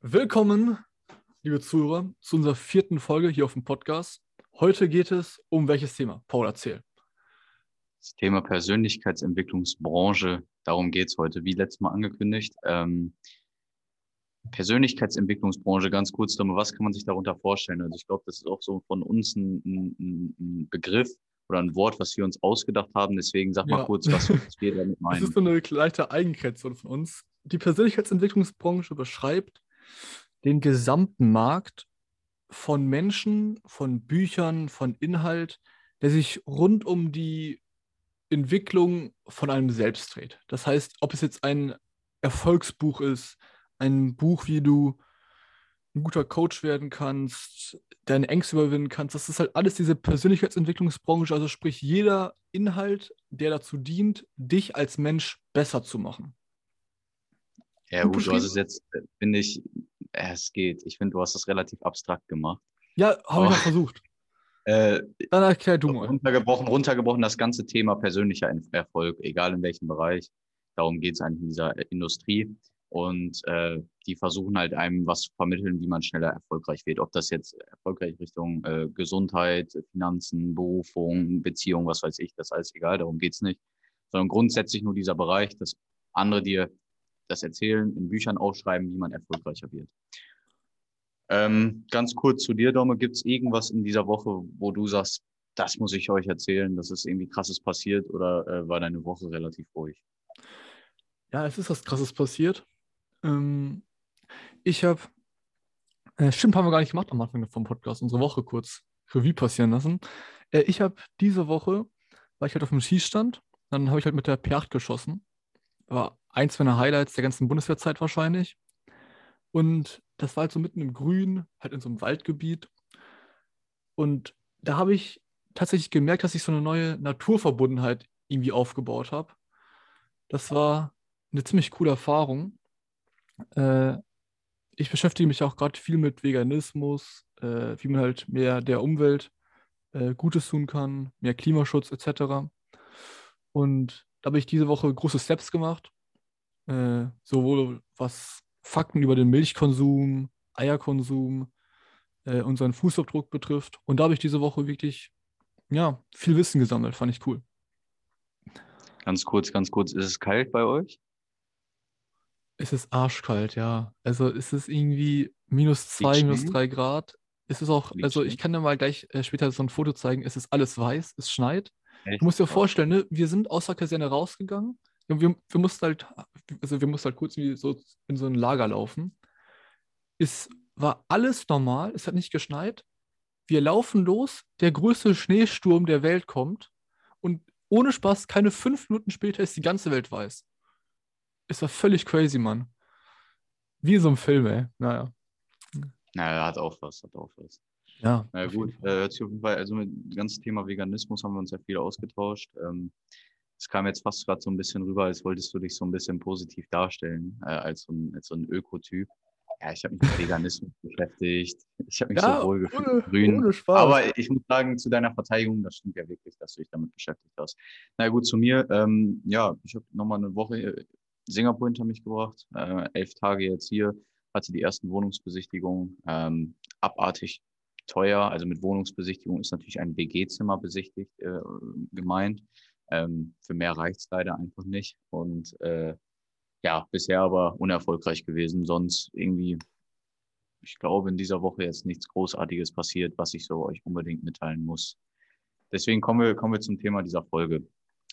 Willkommen, liebe Zuhörer, zu unserer vierten Folge hier auf dem Podcast. Heute geht es um welches Thema? Paul, erzähl. Das Thema Persönlichkeitsentwicklungsbranche, darum geht es heute, wie letztes Mal angekündigt. Ähm, Persönlichkeitsentwicklungsbranche, ganz kurz, was kann man sich darunter vorstellen? Also ich glaube, das ist auch so von uns ein, ein, ein, Begriff oder ein Wort, was wir uns ausgedacht haben. Deswegen sag mal kurz, was wir damit meinen. Das ist so eine leichte Eigenkreation von uns. Die Persönlichkeitsentwicklungsbranche beschreibt den gesamten Markt von Menschen, von Büchern, von Inhalt, der sich rund um die Entwicklung von einem selbst dreht. Das heißt, ob es jetzt ein Erfolgsbuch ist, ein Buch, wie du ein guter Coach werden kannst, deine Ängste überwinden kannst, das ist halt alles diese Persönlichkeitsentwicklungsbranche, also sprich jeder Inhalt, der dazu dient, dich als Mensch besser zu machen. Ja, gut, du hast es jetzt, äh, finde ich, es geht. Ich finde, du hast das relativ abstrakt gemacht. Ja, habe ich auch versucht. Äh, Dann erklär du mal. Runtergebrochen, runtergebrochen das ganze Thema persönlicher Erfolg, egal in welchem Bereich. Darum geht es eigentlich in dieser äh, Industrie. Und äh, die versuchen halt einem was zu vermitteln, wie man schneller erfolgreich wird. Ob das jetzt erfolgreich Richtung äh, Gesundheit, Finanzen, Berufung, Beziehung, was weiß ich, das ist alles egal, darum geht's nicht. Sondern grundsätzlich nur dieser Bereich, dass andere dir das erzählen, in Büchern aufschreiben, wie man erfolgreicher wird. Ähm, ganz kurz zu dir, Domme, gibt es irgendwas in dieser Woche, wo du sagst, das muss ich euch erzählen, dass es irgendwie krasses passiert oder äh, war deine Woche relativ ruhig? Ja, es ist was krasses passiert. Ähm, ich habe, äh, stimmt, haben wir gar nicht gemacht am Anfang vom Podcast, unsere Woche kurz Revue passieren lassen. Äh, ich habe diese Woche, war ich halt auf dem Schießstand, dann habe ich halt mit der P8 geschossen. War eins meiner Highlights der ganzen Bundeswehrzeit wahrscheinlich. Und das war halt so mitten im Grün, halt in so einem Waldgebiet. Und da habe ich tatsächlich gemerkt, dass ich so eine neue Naturverbundenheit irgendwie aufgebaut habe. Das war eine ziemlich coole Erfahrung. Äh, ich beschäftige mich auch gerade viel mit Veganismus, äh, wie man halt mehr der Umwelt äh, Gutes tun kann, mehr Klimaschutz etc. Und da habe ich diese Woche große Steps gemacht äh, sowohl was Fakten über den Milchkonsum, Eierkonsum, äh, unseren Fußabdruck betrifft. Und da habe ich diese Woche wirklich ja, viel Wissen gesammelt. Fand ich cool. Ganz kurz, ganz kurz, ist es kalt bei euch? Es ist arschkalt, ja. Also es ist irgendwie minus zwei, minus drei Grad. Es ist auch, also ich kann dir mal gleich äh, später so ein Foto zeigen. Es ist alles weiß, es schneit. Echt? Du musst dir vorstellen, ne? wir sind aus der Kaserne rausgegangen wir, wir mussten halt, also wir mussten halt kurz wie so in so ein Lager laufen. Es war alles normal, es hat nicht geschneit. Wir laufen los, der größte Schneesturm der Welt kommt und ohne Spaß, keine fünf Minuten später ist die ganze Welt weiß. Es war völlig crazy, Mann. Wie in so einem Film, ey. Naja. Naja, hat auch was, hat auch was. Ja. Na gut, äh, auf jeden Fall, also mit dem ganzen Thema Veganismus haben wir uns ja viel ausgetauscht. Ähm, es kam jetzt fast gerade so ein bisschen rüber, als wolltest du dich so ein bisschen positiv darstellen, äh, als, so ein, als so ein Ökotyp. Ja, ich habe mich mit Veganismus beschäftigt. Ich habe mich ja, so wohl gefühlt grün. Ohne Aber ich muss sagen, zu deiner Verteidigung, das stimmt ja wirklich, dass du dich damit beschäftigt hast. Na gut, zu mir. Ähm, ja, ich habe nochmal eine Woche äh, Singapur hinter mich gebracht. Äh, elf Tage jetzt hier. Hatte die ersten Wohnungsbesichtigungen. Ähm, abartig teuer. Also mit Wohnungsbesichtigung ist natürlich ein WG-Zimmer besichtigt äh, gemeint. Ähm, für mehr reicht es leider einfach nicht. Und äh, ja, bisher aber unerfolgreich gewesen. Sonst irgendwie, ich glaube, in dieser Woche jetzt nichts Großartiges passiert, was ich so euch unbedingt mitteilen muss. Deswegen kommen wir, kommen wir zum Thema dieser Folge.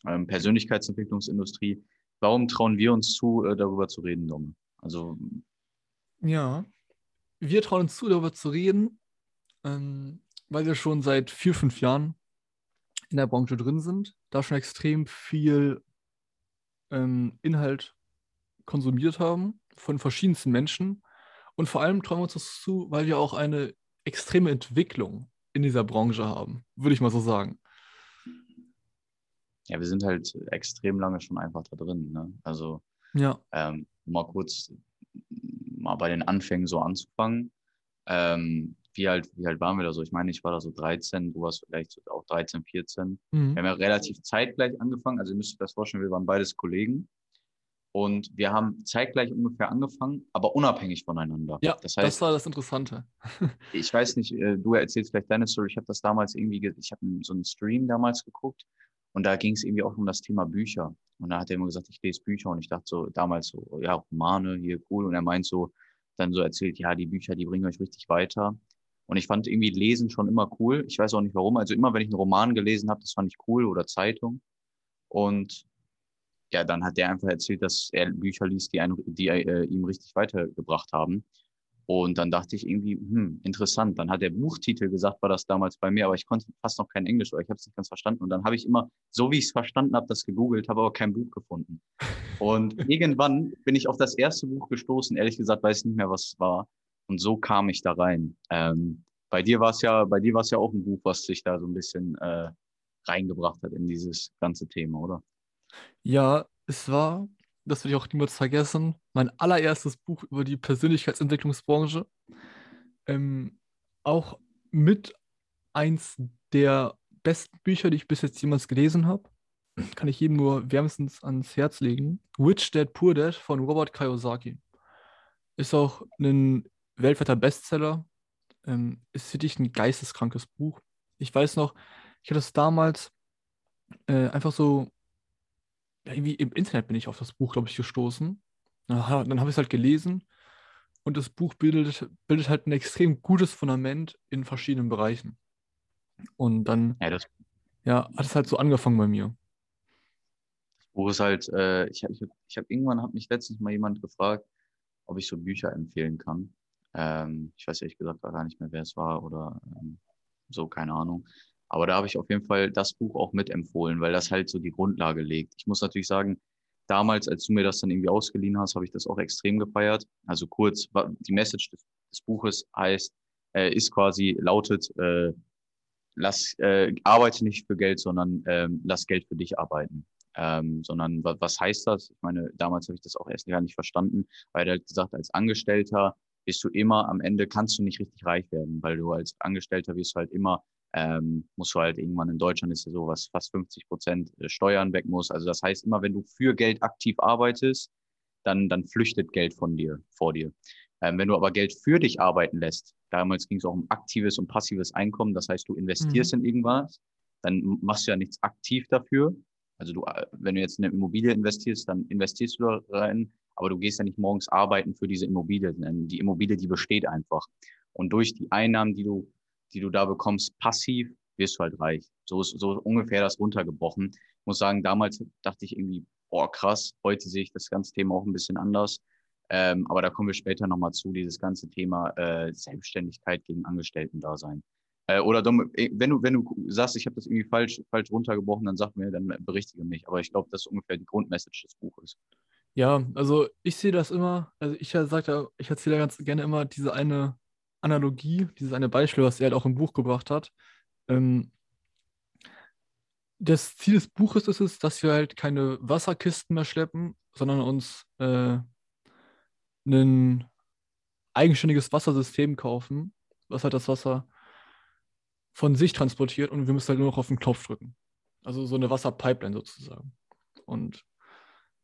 Ähm, Persönlichkeitsentwicklungsindustrie. Warum trauen wir uns zu, äh, darüber zu reden, Dom? Also. Ja, wir trauen uns zu, darüber zu reden, ähm, weil wir schon seit vier, fünf Jahren in der Branche drin sind, da schon extrem viel ähm, Inhalt konsumiert haben von verschiedensten Menschen. Und vor allem trauen wir uns das zu, weil wir auch eine extreme Entwicklung in dieser Branche haben, würde ich mal so sagen. Ja, wir sind halt extrem lange schon einfach da drin. Ne? Also, ja. ähm, mal kurz mal bei den Anfängen so anzufangen. Ähm, wie alt, wie alt waren wir da so? Ich meine, ich war da so 13, du warst vielleicht auch 13, 14. Mhm. Wir haben ja relativ zeitgleich angefangen. Also ihr müsst euch das vorstellen, wir waren beides Kollegen. Und wir haben zeitgleich ungefähr angefangen, aber unabhängig voneinander. Ja, das, heißt, das war das Interessante. ich weiß nicht, äh, du erzählst vielleicht deine Story. Ich habe das damals irgendwie, ich habe so einen Stream damals geguckt und da ging es irgendwie auch um das Thema Bücher. Und da hat er immer gesagt, ich lese Bücher und ich dachte so damals so, ja, Romane, hier cool. Und er meint so, dann so erzählt, ja, die Bücher, die bringen euch richtig weiter. Und ich fand irgendwie Lesen schon immer cool. Ich weiß auch nicht warum. Also immer, wenn ich einen Roman gelesen habe, das fand ich cool oder Zeitung. Und ja, dann hat der einfach erzählt, dass er Bücher liest, die, einen, die äh, ihm richtig weitergebracht haben. Und dann dachte ich irgendwie, hm, interessant. Dann hat der Buchtitel gesagt, war das damals bei mir, aber ich konnte fast noch kein Englisch, oder ich habe es nicht ganz verstanden. Und dann habe ich immer, so wie ich es verstanden habe, das gegoogelt, habe aber kein Buch gefunden. Und irgendwann bin ich auf das erste Buch gestoßen. Ehrlich gesagt, weiß ich nicht mehr, was es war. Und so kam ich da rein. Ähm, bei dir war es ja, bei dir war es ja auch ein Buch, was sich da so ein bisschen äh, reingebracht hat in dieses ganze Thema, oder? Ja, es war, das will ich auch niemals vergessen, mein allererstes Buch über die Persönlichkeitsentwicklungsbranche. Ähm, auch mit eins der besten Bücher, die ich bis jetzt jemals gelesen habe. Kann ich jedem nur wärmstens ans Herz legen. Rich Dad Poor Dad von Robert Kiyosaki. Ist auch ein weltweiter Bestseller. Ähm, ist wirklich ein geisteskrankes Buch. Ich weiß noch, ich hatte es damals äh, einfach so, ja, irgendwie im Internet bin ich auf das Buch, glaube ich, gestoßen. Aha, dann habe ich es halt gelesen und das Buch bildet, bildet halt ein extrem gutes Fundament in verschiedenen Bereichen. Und dann ja, das, ja, hat es halt so angefangen bei mir. Das Buch ist halt, äh, ich habe ich ich hab, irgendwann hat mich letztens mal jemand gefragt, ob ich so Bücher empfehlen kann. Ähm, ich weiß ehrlich gesagt gar nicht mehr, wer es war oder ähm, so, keine Ahnung. Aber da habe ich auf jeden Fall das Buch auch mitempfohlen, weil das halt so die Grundlage legt. Ich muss natürlich sagen, damals, als du mir das dann irgendwie ausgeliehen hast, habe ich das auch extrem gefeiert. Also kurz, die Message des, des Buches heißt, äh, ist quasi, lautet, äh, lass, äh, arbeite nicht für Geld, sondern äh, lass Geld für dich arbeiten. Ähm, sondern was heißt das? Ich meine, damals habe ich das auch erst gar nicht verstanden, weil er halt gesagt, als Angestellter bist du immer am Ende kannst du nicht richtig reich werden, weil du als Angestellter wirst du halt immer ähm, musst du halt irgendwann in Deutschland ist ja so, was fast 50 Prozent äh, Steuern weg muss. Also das heißt immer, wenn du für Geld aktiv arbeitest, dann, dann flüchtet Geld von dir, vor dir. Ähm, wenn du aber Geld für dich arbeiten lässt, damals ging es auch um aktives und passives Einkommen, das heißt, du investierst mhm. in irgendwas, dann machst du ja nichts aktiv dafür. Also du, äh, wenn du jetzt in eine Immobilie investierst, dann investierst du da rein, aber du gehst ja nicht morgens arbeiten für diese Immobilie. Die Immobilie, die besteht einfach. Und durch die Einnahmen, die du die du da bekommst, passiv, wirst du halt reich. So ist so ungefähr das runtergebrochen. Ich muss sagen, damals dachte ich irgendwie, boah, krass, heute sehe ich das ganze Thema auch ein bisschen anders. Ähm, aber da kommen wir später nochmal zu, dieses ganze Thema äh, Selbstständigkeit gegen Angestellten-Dasein. Äh, oder äh, wenn du, wenn du sagst, ich habe das irgendwie falsch, falsch runtergebrochen, dann sag mir, dann berichtige mich. Aber ich glaube, das ist ungefähr die Grundmessage des Buches. Ja, also ich sehe das immer, also ich sage ich erzähle ganz gerne immer diese eine Analogie, dieses eine Beispiel, was er halt auch im Buch gebracht hat. Ähm, das Ziel des Buches ist es, dass wir halt keine Wasserkisten mehr schleppen, sondern uns äh, ein eigenständiges Wassersystem kaufen, was halt das Wasser von sich transportiert und wir müssen halt nur noch auf den Knopf drücken. Also so eine Wasserpipeline sozusagen. Und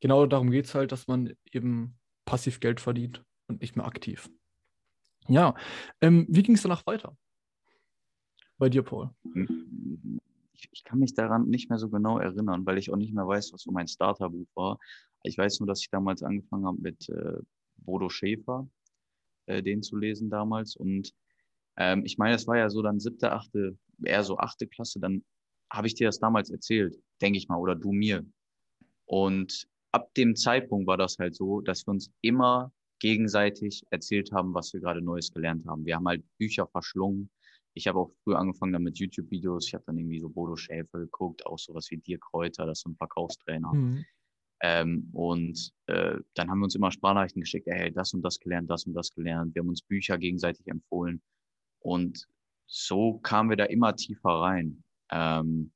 genau darum geht es halt, dass man eben passiv Geld verdient und nicht mehr aktiv. Ja, ähm, wie ging es danach weiter? Bei dir, Paul? Ich, ich, kann mich daran nicht mehr so genau erinnern, weil ich auch nicht mehr weiß, was so mein Starterbuch war. Ich weiß nur, dass ich damals angefangen habe mit äh, Bodo Schäfer, äh, den zu lesen damals. Und ähm, ich meine, es war ja so dann siebte, achte, eher so achte Klasse, dann habe ich dir das damals erzählt, denke ich mal, oder du mir. Und ab dem Zeitpunkt war das halt so, dass wir uns immer gegenseitig erzählt haben, was wir gerade Neues gelernt haben. Wir haben halt Bücher verschlungen. Ich habe auch früher angefangen dann mit YouTube-Videos. Ich habe dann irgendwie so Bodo Schäfer geguckt, auch sowas wie Dirk Kräuter, das ist so ein Verkaufstrainer. Mhm. Ähm, und äh, dann haben wir uns immer Sprachnachrichten geschickt, hey, das und das gelernt, das und das gelernt. Wir haben uns Bücher gegenseitig empfohlen. Und so kamen wir da immer tiefer rein, ähm,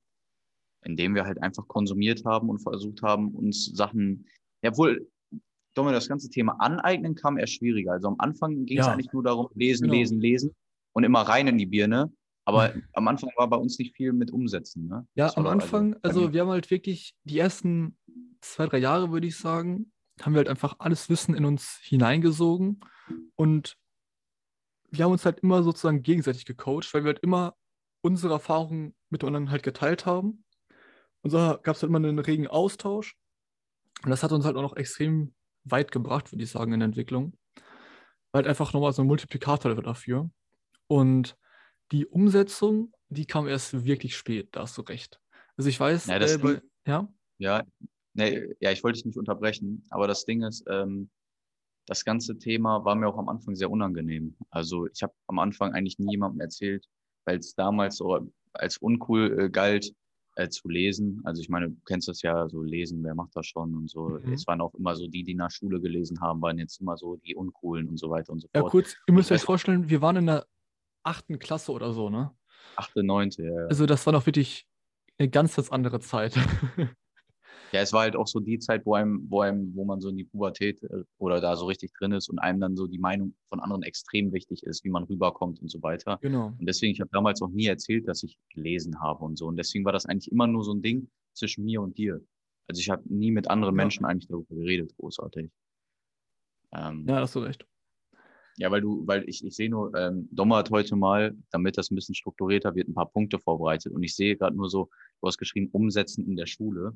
indem wir halt einfach konsumiert haben und versucht haben, uns Sachen, ja wohl, Dominik, das ganze Thema Aneignen kam eher schwieriger. Also am Anfang ging es ja. eigentlich nur darum, lesen, genau. lesen, lesen und immer rein in die Birne. Aber am Anfang war bei uns nicht viel mit Umsetzen. Ne? Ja, am Anfang, also, also wir haben halt wirklich die ersten zwei, drei Jahre, würde ich sagen, haben wir halt einfach alles Wissen in uns hineingesogen und wir haben uns halt immer sozusagen gegenseitig gecoacht, weil wir halt immer unsere Erfahrungen mit anderen halt geteilt haben. Und so gab es halt immer einen regen Austausch. Und das hat uns halt auch noch extrem weit gebracht, würde ich sagen, in der Entwicklung. Weil halt einfach nochmal so ein Multiplikator dafür. Und die Umsetzung, die kam erst wirklich spät, da hast du recht. Also ich weiß, Ja, das äh, bei, Ding- ja, Ja, nee, ja, ich wollte dich nicht unterbrechen, aber das Ding ist, ähm, das ganze Thema war mir auch am Anfang sehr unangenehm. Also ich habe am Anfang eigentlich nie jemandem erzählt, weil es damals so als uncool äh, galt, äh, zu lesen. Also ich meine, du kennst das ja, so lesen, wer macht das schon und so. Mhm. Es waren auch immer so die, die nach Schule gelesen haben, waren jetzt immer so die uncoolen und so weiter und so ja, fort. kurz, ihr müsst euch vorstellen, wir waren in der achten Klasse oder so, ne? Achte, neunte, ja. ja. Also das war noch wirklich eine ganz, ganz andere Zeit. Ja, es war halt auch so die Zeit, wo einem, wo einem, wo man so in die Pubertät äh, oder da so richtig drin ist und einem dann so die Meinung von anderen extrem wichtig ist, wie man rüberkommt und so weiter. genau. Und deswegen, ich habe damals auch nie erzählt, dass ich gelesen habe und so. Und deswegen war das eigentlich immer nur so ein Ding zwischen mir und dir. Also ich habe nie mit anderen Ja. Menschen eigentlich darüber geredet, großartig. Ähm, Ja, hast du recht. ja, weil du, weil ich, ich sehe nur, ähm, Dommer hat heute mal, damit das ein bisschen strukturierter wird, ein paar Punkte vorbereitet. Und ich sehe gerade nur so, du hast geschrieben, umsetzen in der Schule.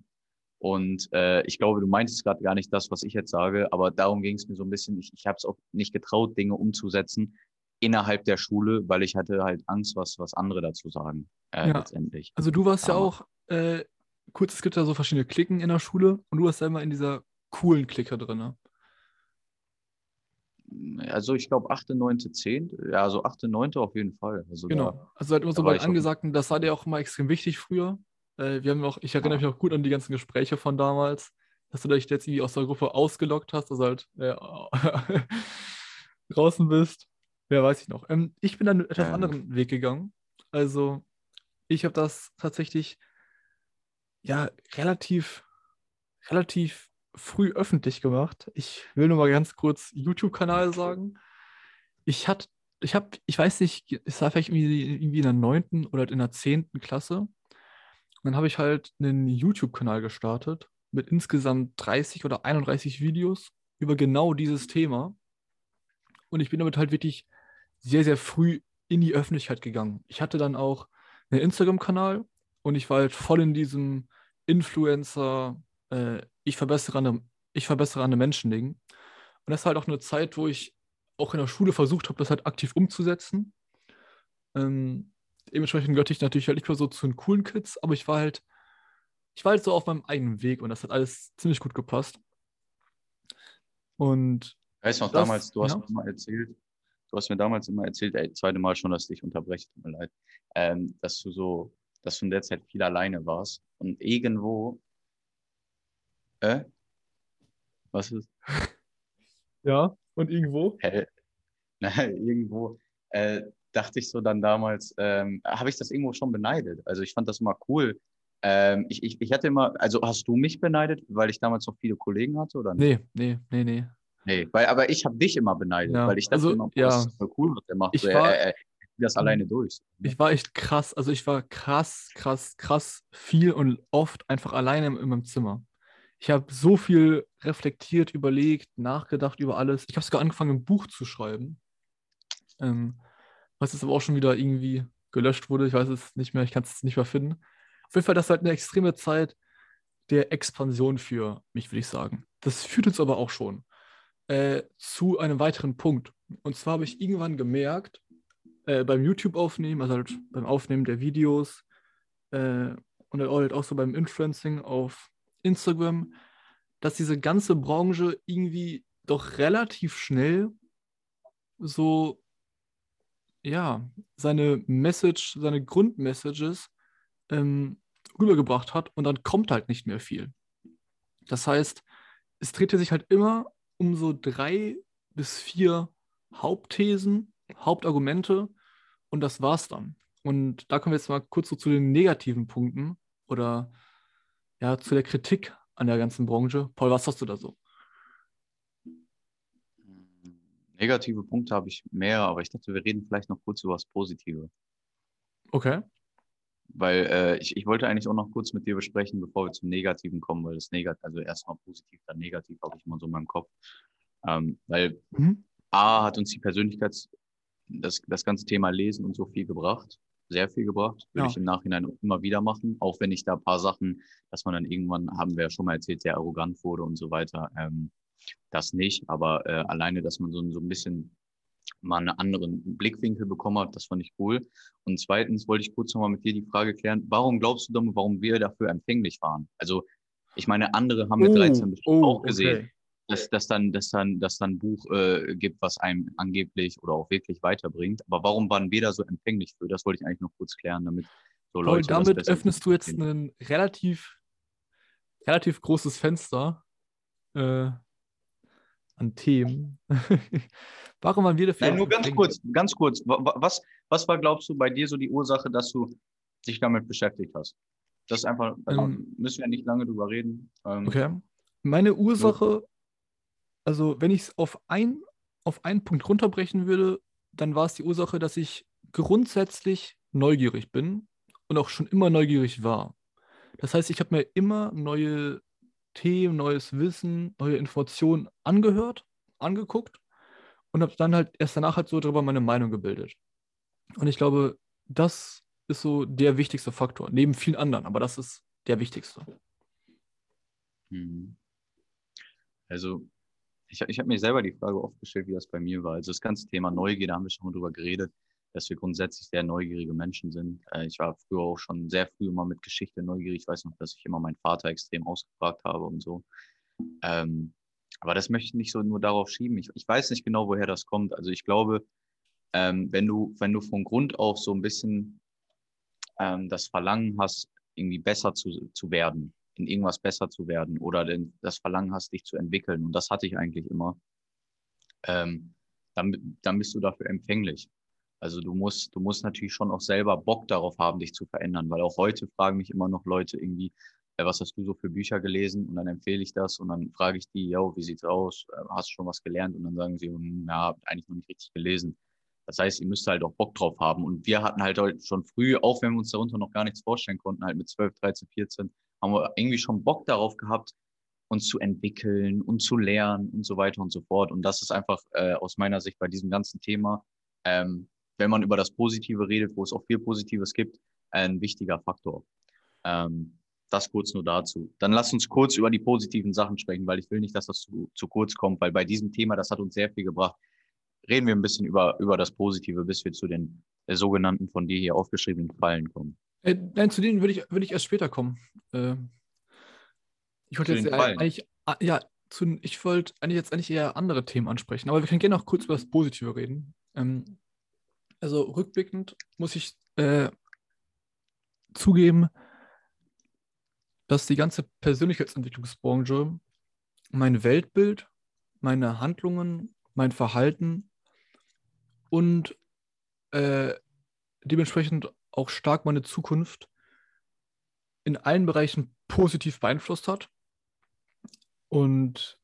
Und äh, ich glaube, du meintest gerade gar nicht das, was ich jetzt sage, aber darum ging es mir so ein bisschen. Ich, ich habe es auch nicht getraut, Dinge umzusetzen innerhalb der Schule, weil ich hatte halt Angst, was, was andere dazu sagen, äh, Ja. letztendlich. Also du warst ja Aber- auch, äh, kurz, es gibt ja so verschiedene Klicken in der Schule und du warst ja immer in dieser coolen Clique drin. Ne? Also ich glaube, achte, neunte, zehnte, ja, so achte, neunte auf jeden Fall. Also Genau. Also halt immer so bei Angesagten, das war dir auch immer extrem wichtig früher. Äh, wir haben auch, ich erinnere mich auch gut an die ganzen Gespräche von damals, dass du dich jetzt irgendwie aus der Gruppe ausgelockt hast, also halt äh, draußen bist. Ja, weiß ich noch. Ähm, ich bin dann einen etwas Ja. anderen Weg gegangen. Also ich habe das tatsächlich ja relativ, relativ früh öffentlich gemacht. Ich will nur mal ganz kurz YouTube-Kanal sagen. Ich hatte, ich habe, ich weiß nicht, es war vielleicht irgendwie, irgendwie in der neunten oder in der zehnten Klasse. Und dann habe ich halt einen YouTube-Kanal gestartet mit insgesamt 30 oder 31 Videos über genau dieses Thema. Und ich bin damit halt wirklich sehr, sehr früh in die Öffentlichkeit gegangen. Ich hatte dann auch einen Instagram-Kanal und ich war halt voll in diesem Influencer, äh, ich verbessere andere, ich verbessere andere Menschen Ding. Und das war halt auch eine Zeit, wo ich auch in der Schule versucht habe, das halt aktiv umzusetzen. Ähm, dementsprechend gehörte ich natürlich halt nicht mehr so zu den coolen Kids, aber ich war halt, ich war halt so auf meinem eigenen Weg und das hat alles ziemlich gut gepasst. Und Ich weiß noch Das- damals, du hast ja. mir immer erzählt, du hast mir damals immer erzählt, ey, zweite Mal schon, dass ich dich unterbreche, tut mir leid, ähm, dass du so, dass du in der Zeit viel alleine warst und irgendwo, äh, was ist, ja, und irgendwo. hä, na, irgendwo, äh, dachte ich so dann damals, ähm, habe ich das irgendwo schon beneidet. Also ich fand das immer cool. Ähm, ich, ich, ich hatte immer, also hast du mich beneidet, weil ich damals noch viele Kollegen hatte oder nicht? Nee, nee, nee, nee. Nee, weil, aber ich habe dich immer beneidet, Ja, weil ich dachte also, immer, ja. das ist voll cool, was der macht. Ich so, war- er, er, das alleine durch. Ich war echt krass, also ich war krass, krass, krass viel und oft einfach alleine in, in meinem Zimmer. Ich habe so viel reflektiert, überlegt, nachgedacht über alles. Ich habe sogar angefangen, ein Buch zu schreiben. Ähm, was jetzt aber auch schon wieder irgendwie gelöscht wurde. Ich weiß es nicht mehr, ich kann es nicht mehr finden. Auf jeden Fall, das ist halt eine extreme Zeit der Expansion für mich, würde ich sagen. Das führt uns aber auch schon äh, zu einem weiteren Punkt. Und zwar habe ich irgendwann gemerkt, äh, beim YouTube-Aufnehmen, also halt beim Aufnehmen der Videos äh, und halt auch so beim Influencing auf Instagram, dass diese ganze Branche irgendwie doch relativ schnell so, ja, seine Message, seine Grundmessages ähm, rübergebracht hat und dann kommt halt nicht mehr viel. Das heißt, es drehte sich halt immer um so drei bis vier Hauptthesen, Hauptargumente und das war's dann. Und da kommen wir jetzt mal kurz so zu den negativen Punkten oder ja, zu der Kritik an der ganzen Branche. Paul, was hast du da so? Negative Punkte habe ich mehr, aber ich dachte, wir reden vielleicht noch kurz über das Positive. Okay. weil äh, ich, ich wollte eigentlich auch noch kurz mit dir besprechen, bevor wir zum Negativen kommen, weil das Negativ, also erstmal positiv, dann negativ habe ich immer so in meinem Kopf. Ähm, weil mhm. A hat uns die Persönlichkeits, das, das ganze Thema Lesen und so viel gebracht, sehr viel gebracht, würde ja. ich im Nachhinein auch immer wieder machen, auch wenn ich da ein paar Sachen, dass man dann irgendwann, haben wir ja schon mal erzählt, sehr arrogant wurde und so weiter, ähm, das nicht, aber äh, alleine, dass man so, so ein bisschen mal einen anderen Blickwinkel bekommen hat. Das fand ich cool. Und zweitens wollte ich kurz nochmal mit dir die Frage klären, warum glaubst du, Dom, warum wir dafür empfänglich waren? Also ich meine, andere haben wir oh, 13 bestimmt oh, auch gesehen. Okay. Dass, dass dann, dass dann, dass dann ein Buch äh, gibt, was einem angeblich oder auch wirklich weiterbringt. Aber warum waren wir da so empfänglich für? Das wollte ich eigentlich noch kurz klären, damit so Leute. Paul, damit öffnest du jetzt ein relativ, relativ großes Fenster äh, an Themen. Warum waren wir dafür? Nein, nur ganz kurz, ganz kurz. Was, was war, glaubst du, bei dir so die Ursache, dass du dich damit beschäftigt hast? Das ist einfach, also ähm, müssen wir nicht lange drüber reden. Ähm, okay. Meine Ursache, so. also wenn ich es auf, ein, auf einen Punkt runterbrechen würde, dann war es die Ursache, dass ich grundsätzlich neugierig bin und auch schon immer neugierig war. Das heißt, ich habe mir immer neue Themen, neues Wissen, neue Informationen angehört, angeguckt und habe dann halt erst danach halt so darüber meine Meinung gebildet. Und ich glaube, das ist so der wichtigste Faktor, neben vielen anderen, aber das ist der wichtigste. Mhm. Also, ich, ich habe mir selber die Frage oft gestellt, wie das bei mir war. Also, das ganze Thema Neugier, da haben wir schon mal drüber geredet, dass wir grundsätzlich sehr neugierige Menschen sind. Äh, ich war früher auch schon sehr früh immer mit Geschichte neugierig. Ich weiß noch, dass ich immer meinen Vater extrem ausgefragt habe und so. Ähm, aber das möchte ich nicht so nur darauf schieben. Ich, ich weiß nicht genau, woher das kommt. Also ich glaube, ähm, wenn du, wenn du von Grund auf so ein bisschen ähm, das Verlangen hast, irgendwie besser zu, zu werden, in irgendwas besser zu werden oder den, das Verlangen hast, dich zu entwickeln, und das hatte ich eigentlich immer, ähm, dann, dann bist du dafür empfänglich. Also du musst, du musst natürlich schon auch selber Bock darauf haben, dich zu verändern, weil auch heute fragen mich immer noch Leute irgendwie, äh, was hast du so für Bücher gelesen? Und dann empfehle ich das und dann frage ich die, ja, wie sieht's aus? Äh, hast du schon was gelernt? Und dann sagen sie, hm, ja, eigentlich noch nicht richtig gelesen. Das heißt, ihr müsst halt auch Bock drauf haben. Und wir hatten halt schon früh, auch wenn wir uns darunter noch gar nichts vorstellen konnten, halt mit 12, 13, 14, haben wir irgendwie schon Bock darauf gehabt, uns zu entwickeln und zu lernen und so weiter und so fort. Und das ist einfach äh, aus meiner Sicht bei diesem ganzen Thema, ähm, wenn man über das Positive redet, wo es auch viel Positives gibt, ein wichtiger Faktor. Ähm, das kurz nur dazu. Dann lass uns kurz über die positiven Sachen sprechen, weil ich will nicht, dass das zu, zu kurz kommt, weil bei diesem Thema, das hat uns sehr viel gebracht. Reden wir ein bisschen über, über das Positive, bis wir zu den äh, sogenannten von dir hier aufgeschriebenen Fallen kommen. Äh, nein, zu denen würde ich, würde ich erst später kommen. Äh, ich wollte jetzt eigentlich, ah, ja, zu, ich wollte eigentlich jetzt eigentlich eher andere Themen ansprechen, aber wir können gerne noch kurz über das Positive reden. Ähm, also rückblickend muss ich äh, zugeben, dass die ganze Persönlichkeitsentwicklungsbranche mein Weltbild, meine Handlungen, mein Verhalten und äh, dementsprechend auch stark meine Zukunft in allen Bereichen positiv beeinflusst hat und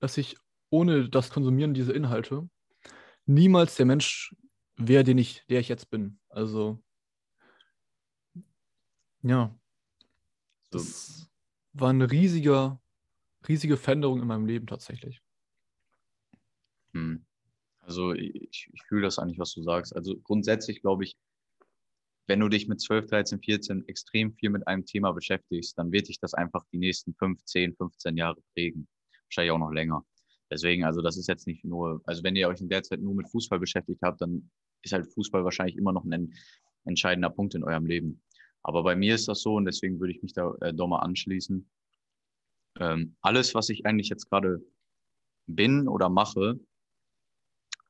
dass ich ohne das Konsumieren dieser Inhalte niemals der Mensch wäre, den ich, der ich jetzt bin. Also ja, das war eine riesige, riesige Veränderung in meinem Leben tatsächlich. Hm. Also ich, ich fühle das eigentlich, was du sagst. Also grundsätzlich glaube ich, wenn du dich mit 12, 13, 14 extrem viel mit einem Thema beschäftigst, dann wird dich das einfach die nächsten 15, 15 Jahre prägen. Wahrscheinlich auch noch länger. Deswegen, also das ist jetzt nicht nur, also wenn ihr euch in der Zeit nur mit Fußball beschäftigt habt, dann ist halt Fußball wahrscheinlich immer noch ein entscheidender Punkt in eurem Leben. Aber bei mir ist das so und deswegen würde ich mich da äh, doch mal anschließen. Ähm, alles, was ich eigentlich jetzt gerade bin oder mache,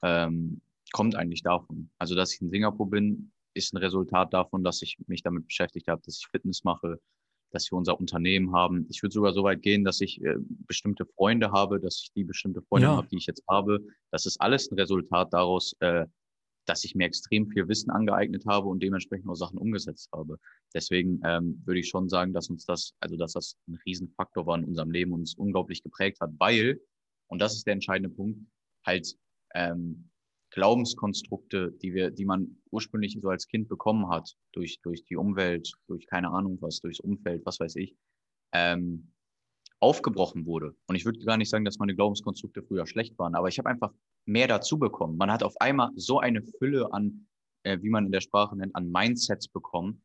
ähm, kommt eigentlich davon. Also, dass ich in Singapur bin, ist ein Resultat davon, dass ich mich damit beschäftigt habe, dass ich Fitness mache, dass wir unser Unternehmen haben. Ich würde sogar so weit gehen, dass ich äh, bestimmte Freunde habe, dass ich die bestimmte Freunde ja. habe, die ich jetzt habe. Das ist alles ein Resultat daraus, äh, dass ich mir extrem viel Wissen angeeignet habe und dementsprechend auch Sachen umgesetzt habe. Deswegen ähm, würde ich schon sagen, dass uns das, also dass das ein Riesenfaktor war in unserem Leben und uns unglaublich geprägt hat, weil, und das ist der entscheidende Punkt, halt ähm, Glaubenskonstrukte, die wir, die man ursprünglich so als Kind bekommen hat, durch, durch die Umwelt, durch keine Ahnung was, durchs Umfeld, was weiß ich, ähm, aufgebrochen wurde. Und ich würde gar nicht sagen, dass meine Glaubenskonstrukte früher schlecht waren, aber ich habe einfach mehr dazu bekommen. Man hat auf einmal so eine Fülle an, äh, wie man in der Sprache nennt, an Mindsets bekommen.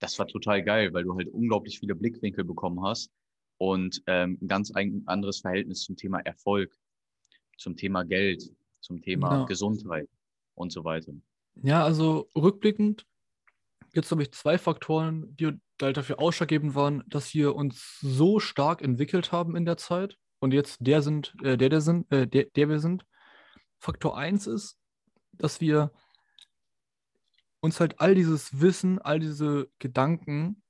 Das war total geil, weil du halt unglaublich viele Blickwinkel bekommen hast und ähm, ein ganz ein, anderes Verhältnis zum Thema Erfolg, zum Thema Geld, zum Thema ja. Gesundheit und so weiter. Ja, also rückblickend, jetzt habe ich zwei Faktoren, die halt dafür ausschlaggebend waren, dass wir uns so stark entwickelt haben in der Zeit und jetzt der sind, äh, der, der sind, äh, der, der wir sind. Faktor 1 ist, dass wir uns halt all dieses Wissen, all diese Gedanken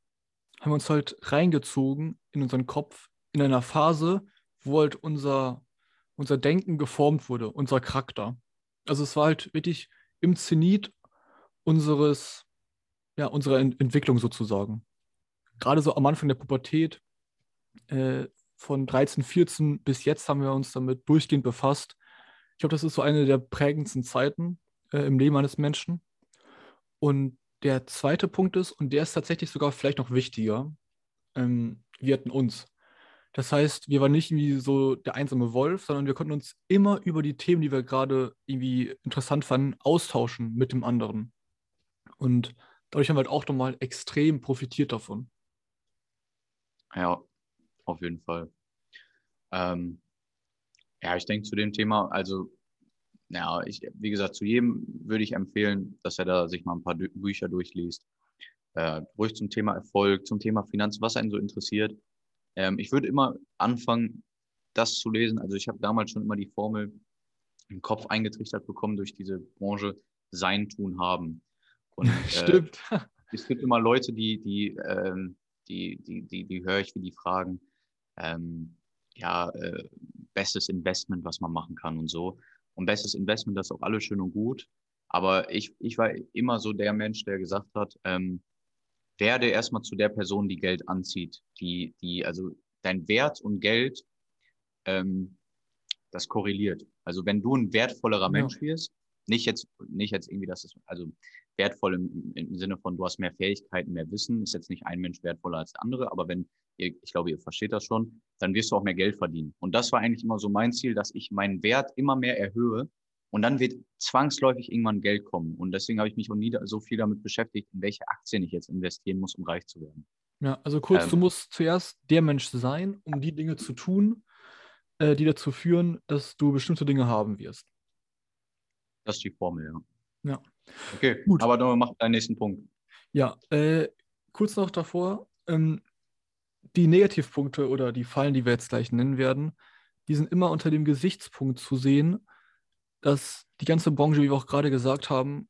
haben wir uns halt reingezogen in unseren Kopf in einer Phase, wo halt unser, unser Denken geformt wurde, unser Charakter. Also es war halt wirklich im Zenit unseres, ja, unserer Ent Entwicklung sozusagen. Gerade so am Anfang der Pubertät, äh, von 13, 14 bis jetzt haben wir uns damit durchgehend befasst. Ich glaube, das ist so eine der prägendsten Zeiten äh, im Leben eines Menschen. Und der zweite Punkt ist, und der ist tatsächlich sogar vielleicht noch wichtiger, ähm, wir hatten uns. Das heißt, wir waren nicht irgendwie so der einsame Wolf, sondern wir konnten uns immer über die Themen, die wir gerade irgendwie interessant fanden, austauschen mit dem anderen. Und dadurch haben wir halt auch nochmal extrem profitiert davon. Ja, auf jeden Fall. Ähm, ja, ich denke zu dem Thema, also, ja, ich, wie gesagt, zu jedem würde ich empfehlen, dass er da sich mal ein paar Bücher durchliest. Äh, ruhig zum Thema Erfolg, zum Thema Finanzen, was einen so interessiert. Ähm, ich würde immer anfangen, das zu lesen. Also ich habe damals schon immer die Formel im Kopf eingetrichtert bekommen durch diese Branche Sein, Tun, Haben. Und, äh, Stimmt. es gibt immer Leute, die, die, ähm, die, die, die, die höre ich, wie die fragen, ähm, ja, äh, bestes Investment, was man machen kann und so. Und bestes Investment, das ist auch alles schön und gut. Aber ich, ich war immer so der Mensch, der gesagt hat, ähm, werde erstmal zu der Person, die Geld anzieht, die, die, also dein Wert und Geld, ähm, das korreliert. Also wenn du ein wertvollerer ja. Mensch wirst, nicht jetzt, nicht jetzt irgendwie, dass es, also wertvoll im, im Sinne von, du hast mehr Fähigkeiten, mehr Wissen, ist jetzt nicht ein Mensch wertvoller als der andere, aber wenn ihr, ich glaube, ihr versteht das schon, dann wirst du auch mehr Geld verdienen. Und das war eigentlich immer so mein Ziel, dass ich meinen Wert immer mehr erhöhe und dann wird zwangsläufig irgendwann Geld kommen. Und deswegen habe ich mich noch nie so viel damit beschäftigt, in welche Aktien ich jetzt investieren muss, um reich zu werden. Ja, also kurz, ähm, du musst zuerst der Mensch sein, um die Dinge zu tun, äh, die dazu führen, dass du bestimmte Dinge haben wirst. Das ist die Formel, ja. Ja. Okay, gut. Aber dann mach deinen nächsten Punkt. Ja, äh, kurz noch davor, ähm, die Negativpunkte oder die Fallen, die wir jetzt gleich nennen werden, die sind immer unter dem Gesichtspunkt zu sehen, dass die ganze Branche, wie wir auch gerade gesagt haben,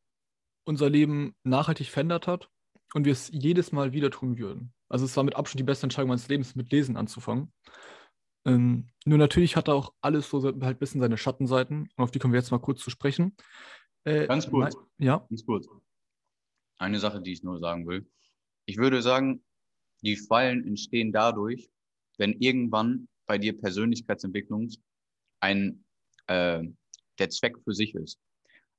unser Leben nachhaltig verändert hat und wir es jedes Mal wieder tun würden. Also es war mit Abstand die beste Entscheidung meines Lebens, mit Lesen anzufangen. Ähm, nur natürlich hat er auch alles so halt ein bisschen seine Schattenseiten und auf die kommen wir jetzt mal kurz zu sprechen. Äh, Ganz kurz. Ja. Ganz kurz. Eine Sache, die ich nur sagen will. Ich würde sagen, die Fallen entstehen dadurch, wenn irgendwann bei dir Persönlichkeitsentwicklung ein äh, der Zweck für sich ist.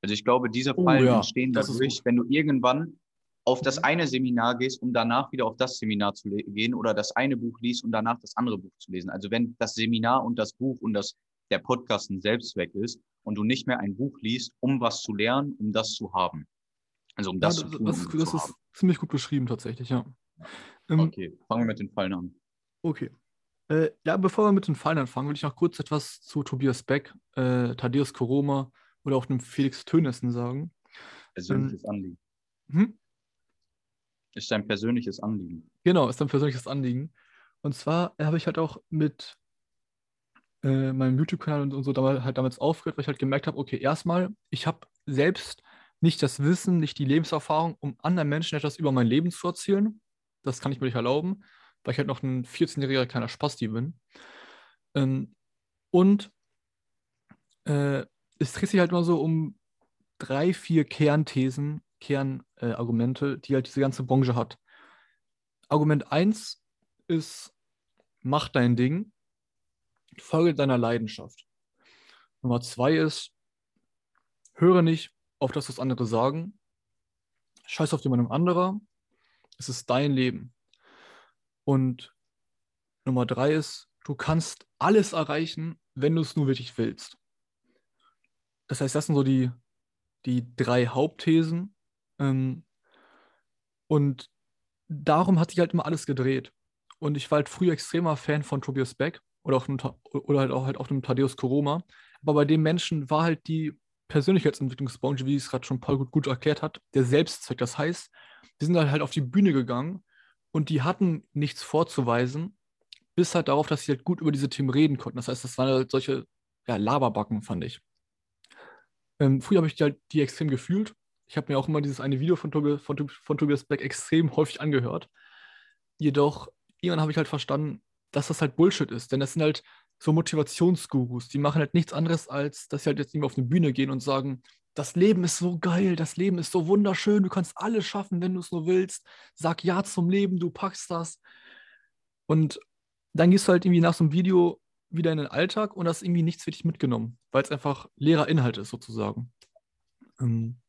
Also ich glaube, diese oh Fallen oh, ja. entstehen dadurch, wenn du irgendwann auf das mhm. eine Seminar gehst, um danach wieder auf das Seminar zu gehen oder das eine Buch liest und danach das andere Buch zu lesen. Also wenn das Seminar und das Buch und das, der Podcast ein Selbstzweck ist und du nicht mehr ein Buch liest, um was zu lernen, um das zu haben. Also um das, ja, das zu tun. Das, um das ist haben. ziemlich gut beschrieben tatsächlich, ja. Ähm, okay, fangen wir mit den Fallen an. Okay. Äh, ja, bevor wir mit den Fallen anfangen, will ich noch kurz etwas zu Tobias Beck, äh, Thaddeus Koroma oder auch dem Felix Tönissen sagen. Persönliches ähm, Anliegen. Hm? Ist dein persönliches Anliegen. Genau, ist ein persönliches Anliegen. Und zwar habe ich halt auch mit äh, meinem YouTube-Kanal und, und, so damals, halt damals aufgehört, weil ich halt gemerkt habe, okay, erstmal, ich habe selbst nicht das Wissen, nicht die Lebenserfahrung, um anderen Menschen etwas über mein Leben zu erzählen. Das kann ich mir nicht erlauben weil ich halt noch ein 14-jähriger kleiner Spasti bin. Ähm, und äh, es dreht sich halt immer so um drei, vier Kernthesen, Kernargumente, äh, die halt diese ganze Branche hat. Argument 1 ist, mach dein Ding, folge deiner Leidenschaft. Nummer 2 ist, höre nicht auf das, was andere sagen. Scheiß auf die Meinung anderer. Es ist dein Leben. Und Nummer drei ist, du kannst alles erreichen, wenn du es nur wirklich willst. Das heißt, das sind so die, die drei Hauptthesen. Ähm, und darum hat sich halt immer alles gedreht. Und ich war halt früher extremer Fan von Tobias Beck oder, auch, oder halt auch, halt auch dem Thaddeus Koroma. Aber bei dem Menschen war halt die Persönlichkeitsentwicklungsbranche, wie es gerade schon Paul gut, gut erklärt hat, der Selbstzweck. Das heißt, die sind halt, halt auf die Bühne gegangen und die hatten nichts vorzuweisen, bis halt darauf, dass sie halt gut über diese Themen reden konnten. Das heißt, das waren halt solche ja, Laberbacken, fand ich. Ähm, früher habe ich die halt die extrem gefühlt. Ich habe mir auch immer dieses eine Video von, Tobias, von, von Tobias Beck extrem häufig angehört. Jedoch, irgendwann habe ich halt verstanden, dass das halt Bullshit ist. Denn das sind halt so Motivationsgurus. Die machen halt nichts anderes, als dass sie halt jetzt irgendwie auf eine Bühne gehen und sagen, das Leben ist so geil, das Leben ist so wunderschön, du kannst alles schaffen, wenn du es nur willst. Sag ja zum Leben, du packst das. Und dann gehst du halt irgendwie nach so einem Video wieder in den Alltag und hast irgendwie nichts für dich mitgenommen, weil es einfach leerer Inhalt ist, sozusagen. Ähm,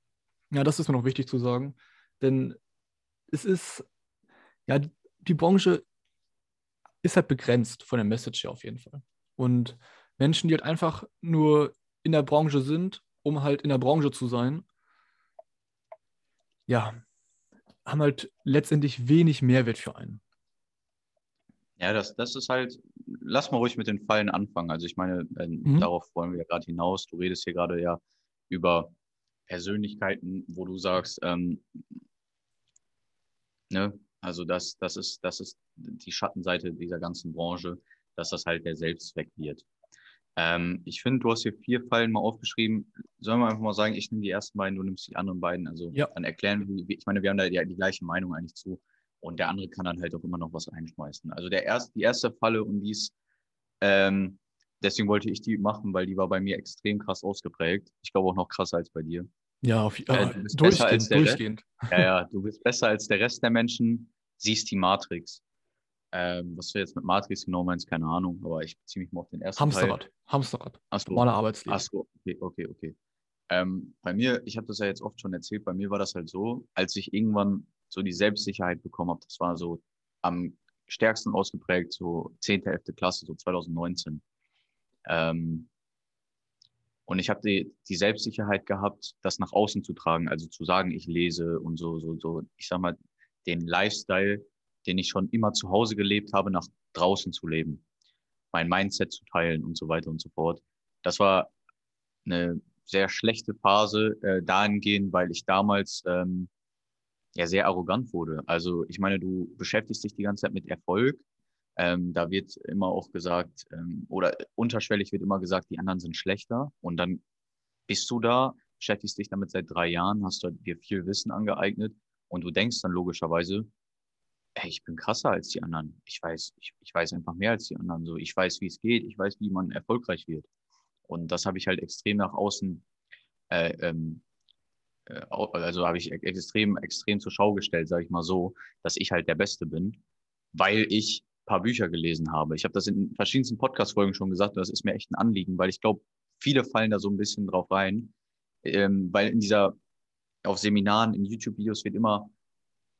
ja, das ist mir noch wichtig zu sagen, denn es ist, ja, die Branche ist halt begrenzt von der Message her auf jeden Fall. Und Menschen, die halt einfach nur in der Branche sind, um halt in der Branche zu sein, ja, haben halt letztendlich wenig Mehrwert für einen. Ja, das, das ist halt, lass mal ruhig mit den Fallen anfangen. Also ich meine, äh, mhm. darauf wollen wir ja gerade hinaus. Du redest hier gerade ja über Persönlichkeiten, wo du sagst, ähm, ne, also das, das ist, das ist die Schattenseite dieser ganzen Branche, dass das halt der Selbstzweck wird. Ähm, ich finde, du hast hier vier Fallen mal aufgeschrieben. Sollen wir einfach mal sagen, ich nehme die ersten beiden, du nimmst die anderen beiden. Also ja. dann erklären wir, ich meine, wir haben da die, die gleiche Meinung eigentlich zu. Und der andere kann dann halt auch immer noch was einschmeißen. Also der erste, die erste Falle und dies, ähm, deswegen wollte ich die machen, weil die war bei mir extrem krass ausgeprägt. Ich glaube auch noch krasser als bei dir. Ja, auf, äh, äh, durchgehend, durchgehend. Ja, ja, du bist besser als der Rest der Menschen, siehst die Matrix. Ähm, was du jetzt mit Matrix genau meinst, keine Ahnung, aber ich beziehe mich mal auf den ersten Hamsterrad. Teil. Hamsterrad. Achso. Normale Arbeitsleben. Achso, okay, okay, okay. Ähm, bei mir, ich habe das ja jetzt oft schon erzählt, bei mir war das halt so, als ich irgendwann so die Selbstsicherheit bekommen habe. Das war so am stärksten ausgeprägt, so 10., 11. Klasse, so 2019. Ähm, und ich habe die, die Selbstsicherheit gehabt, das nach außen zu tragen, also zu sagen, ich lese und so, so, so, ich sag mal, den Lifestyle, den ich schon immer zu Hause gelebt habe, nach draußen zu leben. Mein Mindset zu teilen und so weiter und so fort. Das war eine sehr schlechte Phase äh, dahingehend, weil ich damals ähm, ja sehr arrogant wurde. Also ich meine, du beschäftigst dich die ganze Zeit mit Erfolg. Ähm, da wird immer auch gesagt, ähm, oder unterschwellig wird immer gesagt, die anderen sind schlechter. Und dann bist du da, beschäftigst dich damit seit drei Jahren, hast dir viel Wissen angeeignet und du denkst dann logischerweise, ey, ich bin krasser als die anderen. Ich weiß, ich, ich weiß einfach mehr als die anderen. So, ich weiß, wie es geht, ich weiß, wie man erfolgreich wird. Und das habe ich halt extrem nach außen äh, ähm, äh, also habe ich extrem, extrem zur Schau gestellt, sage ich mal so, dass ich halt der Beste bin, weil ich paar Bücher gelesen habe. Ich habe das in verschiedensten Podcast-Folgen schon gesagt und das ist mir echt ein Anliegen, weil ich glaube, viele fallen da so ein bisschen drauf rein, ähm, weil in dieser, auf Seminaren, in YouTube-Videos wird immer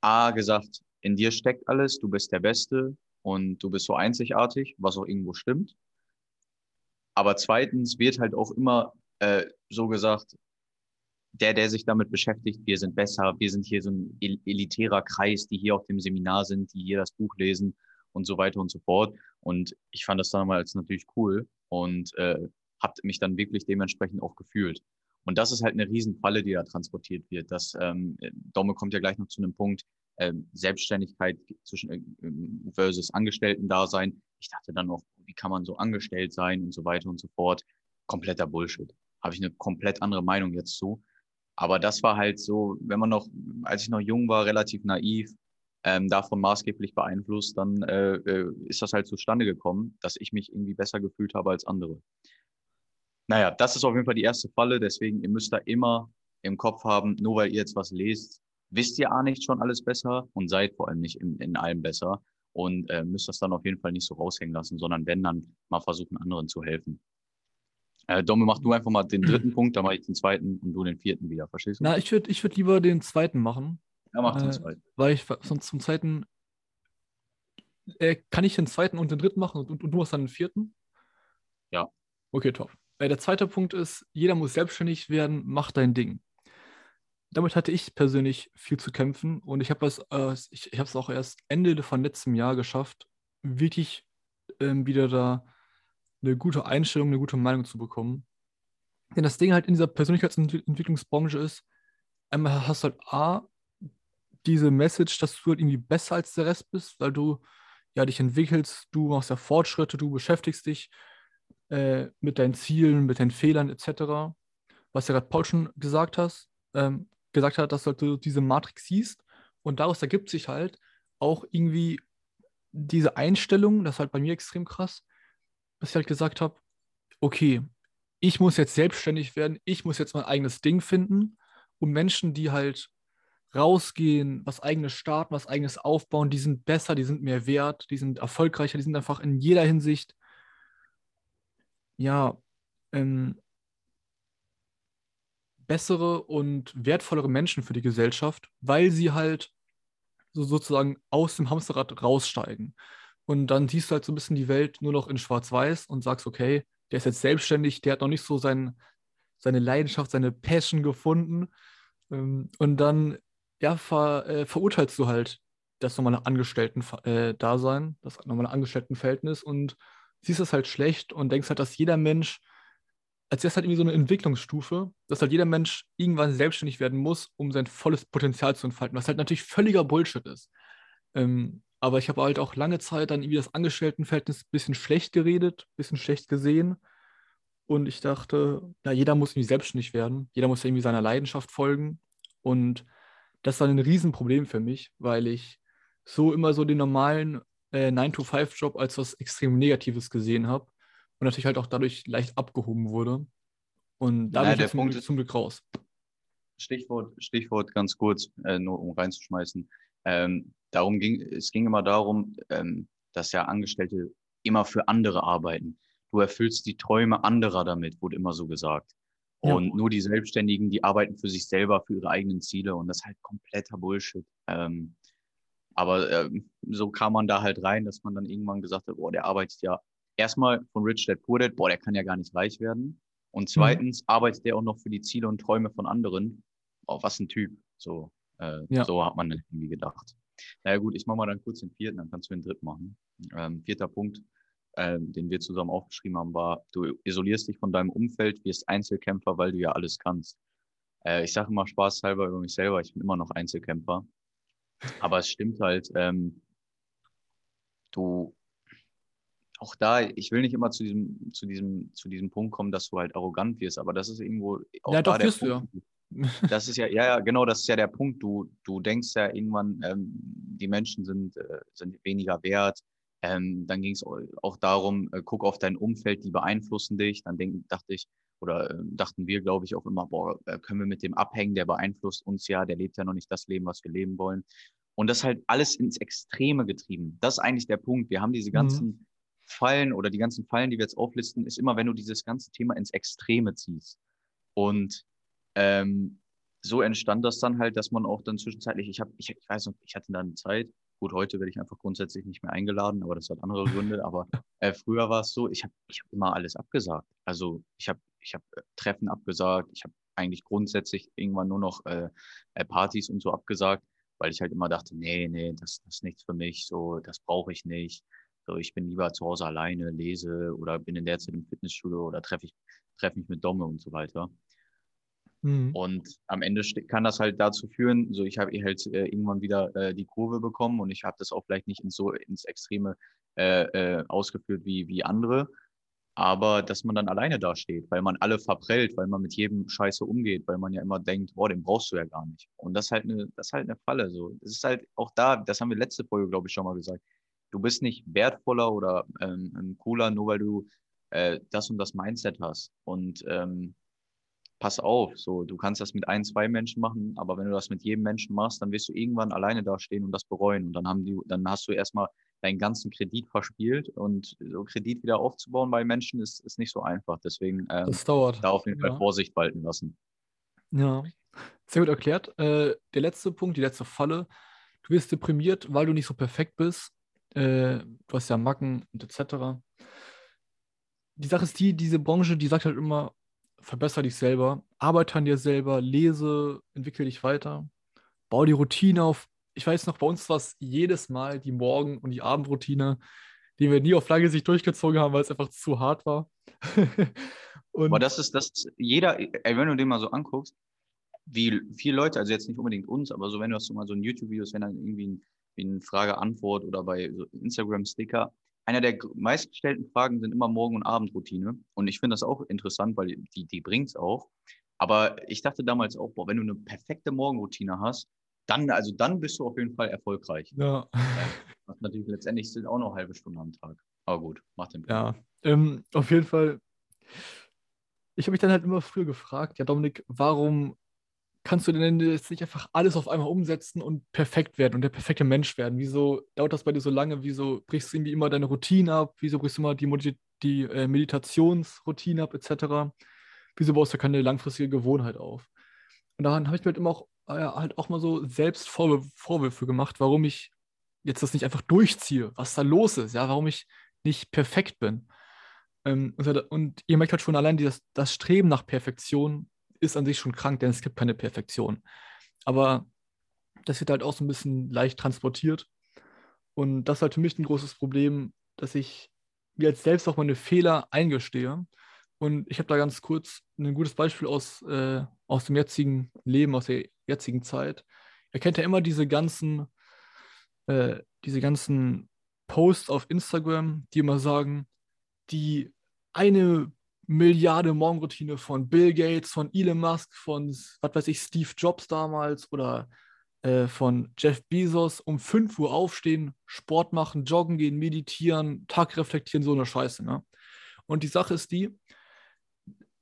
A gesagt, in dir steckt alles, du bist der Beste und du bist so einzigartig, was auch irgendwo stimmt. Aber zweitens wird halt auch immer äh, so gesagt, der, der sich damit beschäftigt, wir sind besser, wir sind hier so ein elitärer Kreis, die hier auf dem Seminar sind, die hier das Buch lesen und so weiter und so fort. Und ich fand das damals natürlich cool und äh, habe mich dann wirklich dementsprechend auch gefühlt. Und das ist halt eine Riesenfalle, die da transportiert wird. Das ähm, Domme kommt ja gleich noch zu einem Punkt, äh, Selbstständigkeit zwischen äh, versus Angestellten-Dasein. Ich dachte dann auch, wie kann man so angestellt sein und so weiter und so fort. Kompletter Bullshit. Habe ich eine komplett andere Meinung jetzt zu. Aber das war halt so, wenn man noch, als ich noch jung war, relativ naiv, ähm, davon maßgeblich beeinflusst, dann äh, äh, ist das halt zustande gekommen, dass ich mich irgendwie besser gefühlt habe als andere. Naja, das ist auf jeden Fall die erste Falle, deswegen, ihr müsst da immer im Kopf haben, nur weil ihr jetzt was lest, wisst ihr A nicht schon alles besser und seid vor allem nicht in, in allem besser und äh, müsst das dann auf jeden Fall nicht so raushängen lassen, sondern wenn, dann mal versuchen, anderen zu helfen. Äh, Domme, mach du einfach mal den dritten Punkt, dann mache ich den zweiten und du den vierten wieder. Verstehst du? Na, ich würde ich würd lieber den zweiten machen. Ja, mach den Äh, zweiten. Weil ich sonst zum zweiten. Äh, kann ich den zweiten und den dritten machen und, und du machst dann den vierten? Ja. Okay, top. Der zweite Punkt ist: jeder muss selbstständig werden, mach dein Ding. Damit hatte ich persönlich viel zu kämpfen und ich habe es äh, ich, ich auch erst Ende von letztem Jahr geschafft, wirklich ähm, wieder da eine gute Einstellung, eine gute Meinung zu bekommen. Denn das Ding halt in dieser Persönlichkeitsentwicklungsbranche ist, einmal hast du halt A, diese Message, dass du halt irgendwie besser als der Rest bist, weil du ja dich entwickelst, du machst ja Fortschritte, du beschäftigst dich äh, mit deinen Zielen, mit deinen Fehlern etc. Was ja gerade Paul schon gesagt hast, ähm, gesagt hat, dass du halt diese Matrix siehst und daraus ergibt sich halt auch irgendwie diese Einstellung, das ist halt bei mir extrem krass, dass ich halt gesagt habe, okay, ich muss jetzt selbstständig werden, ich muss jetzt mein eigenes Ding finden, um Menschen, die halt rausgehen, was eigenes starten, was eigenes aufbauen, die sind besser, die sind mehr wert, die sind erfolgreicher, die sind einfach in jeder Hinsicht, ja, ähm, bessere und wertvollere Menschen für die Gesellschaft, weil sie halt so sozusagen aus dem Hamsterrad raussteigen. Und dann siehst du halt so ein bisschen die Welt nur noch in Schwarz-Weiß und sagst, okay, der ist jetzt selbstständig, der hat noch nicht so sein, seine Leidenschaft, seine Passion gefunden. Ähm, Und dann, ja, ver, äh, verurteilst du halt das normale Angestellten-Dasein, das normale Angestelltenverhältnis und siehst das halt schlecht und denkst halt, dass jeder Mensch, als wäre es halt irgendwie so eine Entwicklungsstufe, dass halt jeder Mensch irgendwann selbstständig werden muss, um sein volles Potenzial zu entfalten, was halt natürlich völliger Bullshit ist. Ähm, aber ich habe halt auch lange Zeit dann irgendwie das Angestelltenverhältnis ein bisschen schlecht geredet, ein bisschen schlecht gesehen. Und ich dachte, ja, jeder muss irgendwie selbstständig werden. Jeder muss irgendwie seiner Leidenschaft folgen. Und das war ein Riesenproblem für mich, weil ich so immer so den normalen äh, 9-to-5-Job als was extrem Negatives gesehen habe. Und natürlich halt auch dadurch leicht abgehoben wurde. Und da Naja, bin ich zum, zum Glück raus. Stichwort, Stichwort ganz kurz, äh, nur um reinzuschmeißen. Ähm, darum ging, es ging immer darum, ähm, dass ja Angestellte immer für andere arbeiten. Du erfüllst die Träume anderer damit, wurde immer so gesagt. Ja. Und nur die Selbstständigen, die arbeiten für sich selber, für ihre eigenen Ziele. Und das ist halt kompletter Bullshit. Ähm, aber ähm, so kam man da halt rein, dass man dann irgendwann gesagt hat, boah, der arbeitet ja erstmal von Rich Dad Poor Dad, boah, der kann ja gar nicht reich werden. Und zweitens arbeitet der auch noch für die Ziele und Träume von anderen. Oh, was ein Typ. So, äh, Ja. so hat man dann irgendwie gedacht. Naja gut, ich mache mal dann kurz den vierten, dann kannst du den dritten machen. Ähm, vierter Punkt, ähm, den wir zusammen aufgeschrieben haben, war, du isolierst dich von deinem Umfeld, wirst Einzelkämpfer, weil du ja alles kannst. Äh, ich sage immer spaßhalber über mich selber, ich bin immer noch Einzelkämpfer. Aber es stimmt halt, ähm, du, auch da, ich will nicht immer zu diesem, zu diesem, zu diesem Punkt kommen, dass du halt arrogant wirst, aber das ist irgendwo auch Ja, da doch, der wirst du Punkt. Das ist ja, ja, ja, genau, das ist ja der Punkt. Du, du denkst ja irgendwann, ähm, die Menschen sind, äh, sind weniger wert. Ähm, dann ging es auch darum, äh, guck auf dein Umfeld, die beeinflussen dich. Dann denk, dachte ich, oder äh, dachten wir, glaube ich, auch immer, boah, äh, können wir mit dem abhängen, der beeinflusst uns ja, der lebt ja noch nicht das Leben, was wir leben wollen. Und das halt alles ins Extreme getrieben. Das ist eigentlich der Punkt. Wir haben diese Mhm. Fallen oder die ganzen Fallen, die wir jetzt auflisten, ist immer, wenn du dieses ganze Thema ins Extreme ziehst. Und ähm, so entstand das dann halt, dass man auch dann zwischenzeitlich, ich habe, ich, ich weiß noch, ich hatte dann Zeit, gut, heute werde ich einfach grundsätzlich nicht mehr eingeladen, aber das hat andere Gründe, aber äh, früher war es so, ich habe ich hab immer alles abgesagt. Also ich habe ich hab äh, Treffen abgesagt, ich habe eigentlich grundsätzlich irgendwann nur noch äh, äh, Partys und so abgesagt, weil ich halt immer dachte, nee, nee, das, das ist nichts für mich, so, das brauche ich nicht. So, ich bin lieber zu Hause alleine, lese oder bin in der Zeit im Fitnessstudio oder treffe ich, treffe mich mit Domme und so weiter. Mhm. Und am Ende kann das halt dazu führen, so ich habe halt äh, irgendwann wieder äh, die Kurve bekommen und ich habe das auch vielleicht nicht ins, so ins Extreme äh, äh, ausgeführt wie, wie andere, aber dass man dann alleine dasteht, weil man alle verprellt, weil man mit jedem Scheiße umgeht, weil man ja immer denkt, boah, den brauchst du ja gar nicht. Und das ist halt eine, das ist halt eine Falle. So, es ist halt auch da, das haben wir letzte Folge, glaube ich, schon mal gesagt. Du bist nicht wertvoller oder ähm, ähm, cooler, nur weil du äh, das und das Mindset hast. Und ähm, pass auf, so, du kannst das mit ein, zwei Menschen machen, aber wenn du das mit jedem Menschen machst, dann wirst du irgendwann alleine dastehen und das bereuen. Und dann haben die, dann hast du erstmal deinen ganzen Kredit verspielt und so Kredit wieder aufzubauen bei Menschen ist, ist nicht so einfach. Deswegen ähm, Das dauert. da auf jeden Ja. Fall Vorsicht walten lassen. Ja, sehr gut erklärt. Äh, der letzte Punkt, die letzte Falle. Du wirst deprimiert, weil du nicht so perfekt bist. Äh, du hast ja Macken und etc. Die Sache ist die, diese Branche, die sagt halt immer, verbessere dich selber, arbeite an dir selber, lese, entwickle dich weiter, bau die Routine auf. Ich weiß noch, bei uns war es jedes Mal die Morgen- und die Abendroutine, die wir nie auf lange Sicht durchgezogen haben, weil es einfach zu hart war. und Aber das ist, das ist jeder, ey, wenn du den mal so anguckst, wie viele Leute, also jetzt nicht unbedingt uns, aber so, wenn du hast so mal so ein YouTube-Video, wenn dann irgendwie ein, ein Frage-Antwort oder bei so Instagram-Sticker, einer der meistgestellten Fragen sind immer Morgen- und Abendroutine. Und ich finde das auch interessant, weil die, die bringt's auch. Aber ich dachte damals auch, boah, wenn du eine perfekte Morgenroutine hast, dann, also dann bist du auf jeden Fall erfolgreich. ja. Was natürlich letztendlich sind auch noch eine halbe Stunde am Tag. Aber gut, mach den Punkt. Ja, ähm, auf jeden Fall. Ich habe mich dann halt immer früher gefragt, ja, Dominik, warum kannst du denn jetzt nicht einfach alles auf einmal umsetzen und perfekt werden und der perfekte Mensch werden? Wieso dauert das bei dir so lange? Wieso brichst du irgendwie immer deine Routine ab? Wieso brichst du immer die, die äh, Meditationsroutine ab, etc.? Wieso baust du keine langfristige Gewohnheit auf? Und daran habe ich mir halt immer auch, äh, halt auch mal so selbst Vorwür Vorwürfe gemacht, warum ich jetzt das nicht einfach durchziehe, was da los ist, ja, warum ich nicht perfekt bin. Ähm, und, und ihr merkt halt schon allein, dieses, das Streben nach Perfektion ist an sich schon krank, denn es gibt keine Perfektion. Aber das wird halt auch so ein bisschen leicht transportiert. Und das ist halt für mich ein großes Problem, dass ich mir jetzt selbst auch meine Fehler eingestehe. Und ich habe da ganz kurz ein gutes Beispiel aus, äh, aus dem jetzigen Leben, aus der jetzigen Zeit. Ihr kennt ja immer diese ganzen, äh, diese ganzen Posts auf Instagram, die immer sagen, die eine Milliarde Morgenroutine von Bill Gates, von Elon Musk, von, was weiß ich, Steve Jobs damals oder äh, von Jeff Bezos um 5 Uhr aufstehen, Sport machen, joggen gehen, meditieren, Tag reflektieren, so eine Scheiße. Ne? Und die Sache ist die,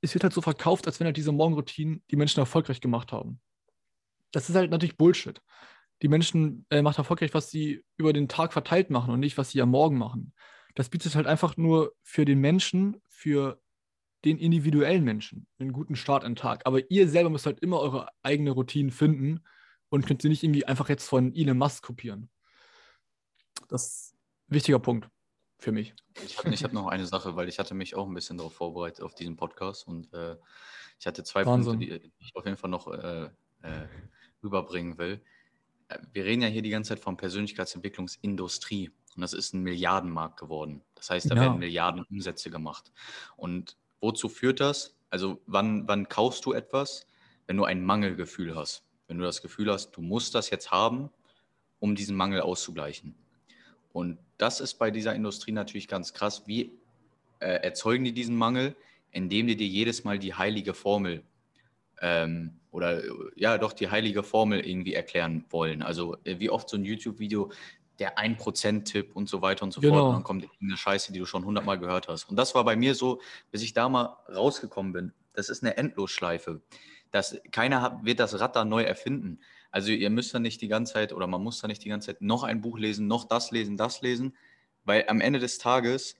es wird halt so verkauft, als wenn halt diese Morgenroutinen die Menschen erfolgreich gemacht haben. Das ist halt natürlich Bullshit. Die Menschen äh, machen erfolgreich, was sie über den Tag verteilt machen und nicht, was sie am Morgen machen. Das bietet halt einfach nur für den Menschen, für den individuellen Menschen einen guten Start in den Tag. Aber ihr selber müsst halt immer eure eigene Routine finden und könnt sie nicht irgendwie einfach jetzt von Elon Musk kopieren. Das ist ein wichtiger Punkt für mich. Ich habe hab noch eine Sache, weil ich hatte mich auch ein bisschen darauf vorbereitet, auf diesen Podcast. Und äh, ich hatte zwei Wahnsinn. Punkte, die ich auf jeden Fall noch äh, äh, rüberbringen will. Äh, Wir reden ja hier die ganze Zeit von Persönlichkeitsentwicklungsindustrie. Und das ist ein Milliardenmarkt geworden. Das heißt, da Ja. werden Milliarden Umsätze gemacht. Und wozu führt das? Also wann, wann kaufst du etwas? Wenn du ein Mangelgefühl hast. Wenn du das Gefühl hast, du musst das jetzt haben, um diesen Mangel auszugleichen. Und das ist bei dieser Industrie natürlich ganz krass. Wie äh, erzeugen die diesen Mangel? Indem die dir jedes Mal die heilige Formel ähm, oder ja doch die heilige Formel irgendwie erklären wollen. Also äh, wie oft so ein YouTube-Video, der 1%-Tipp und so weiter und so fort. Genau. Und dann kommt eine Scheiße, die du schon hundertmal gehört hast. Und das war bei mir so, bis ich da mal rausgekommen bin. Das ist eine Endlosschleife. Das, keiner hat, wird das Rad da neu erfinden. Also ihr müsst da nicht die ganze Zeit oder man muss da nicht die ganze Zeit noch ein Buch lesen, noch das lesen, das lesen, weil am Ende des Tages,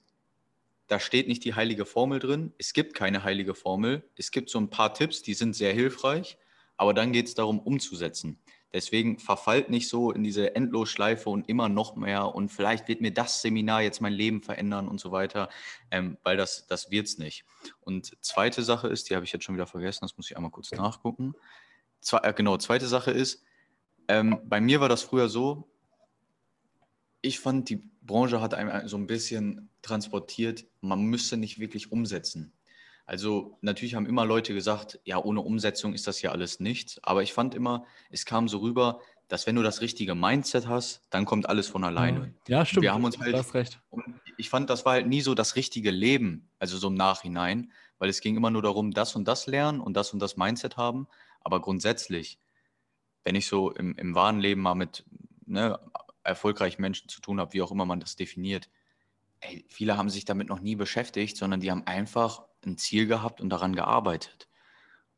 da steht nicht die heilige Formel drin. Es gibt keine heilige Formel. Es gibt so ein paar Tipps, die sind sehr hilfreich, aber dann geht es darum, umzusetzen. Deswegen verfallt nicht so in diese Endlosschleife und immer noch mehr und vielleicht wird mir das Seminar jetzt mein Leben verändern und so weiter, ähm, weil das, das wird es nicht. Und zweite Sache ist, die habe ich jetzt schon wieder vergessen, das muss ich einmal kurz nachgucken. Zwei, äh, genau, zweite Sache ist, ähm, bei mir war das früher so, ich fand, die Branche hat einem so ein bisschen transportiert, man müsste nicht wirklich umsetzen. Also natürlich haben immer Leute gesagt, ja, ohne Umsetzung ist das ja alles nichts. Aber ich fand immer, es kam so rüber, dass wenn du das richtige Mindset hast, dann kommt alles von alleine. Ja, stimmt. Wir haben uns halt- Du hast recht. Und ich fand, das war halt nie so das richtige Leben, also so im Nachhinein, weil es ging immer nur darum, das und das lernen und das und das Mindset haben. Aber grundsätzlich, wenn ich so im, im wahren Leben mal mit ne, erfolgreichen Menschen zu tun habe, wie auch immer man das definiert, ey, viele haben sich damit noch nie beschäftigt, sondern die haben einfach ein Ziel gehabt und daran gearbeitet.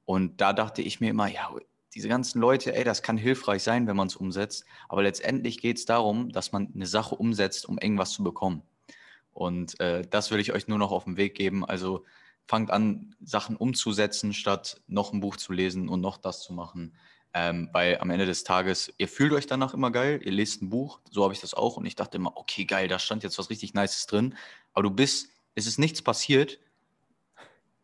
Und da dachte ich mir immer, ja, diese ganzen Leute, ey, das kann hilfreich sein, wenn man es umsetzt. Aber letztendlich geht es darum, dass man eine Sache umsetzt, um irgendwas zu bekommen. Und äh, das will ich euch nur noch auf den Weg geben. Also fangt an, Sachen umzusetzen, statt noch ein Buch zu lesen und noch das zu machen. Ähm, weil am Ende des Tages, ihr fühlt euch danach immer geil, ihr lest ein Buch, so habe ich das auch. Und ich dachte immer, okay, geil, da stand jetzt was richtig Nices drin. Aber du bist, es ist nichts passiert,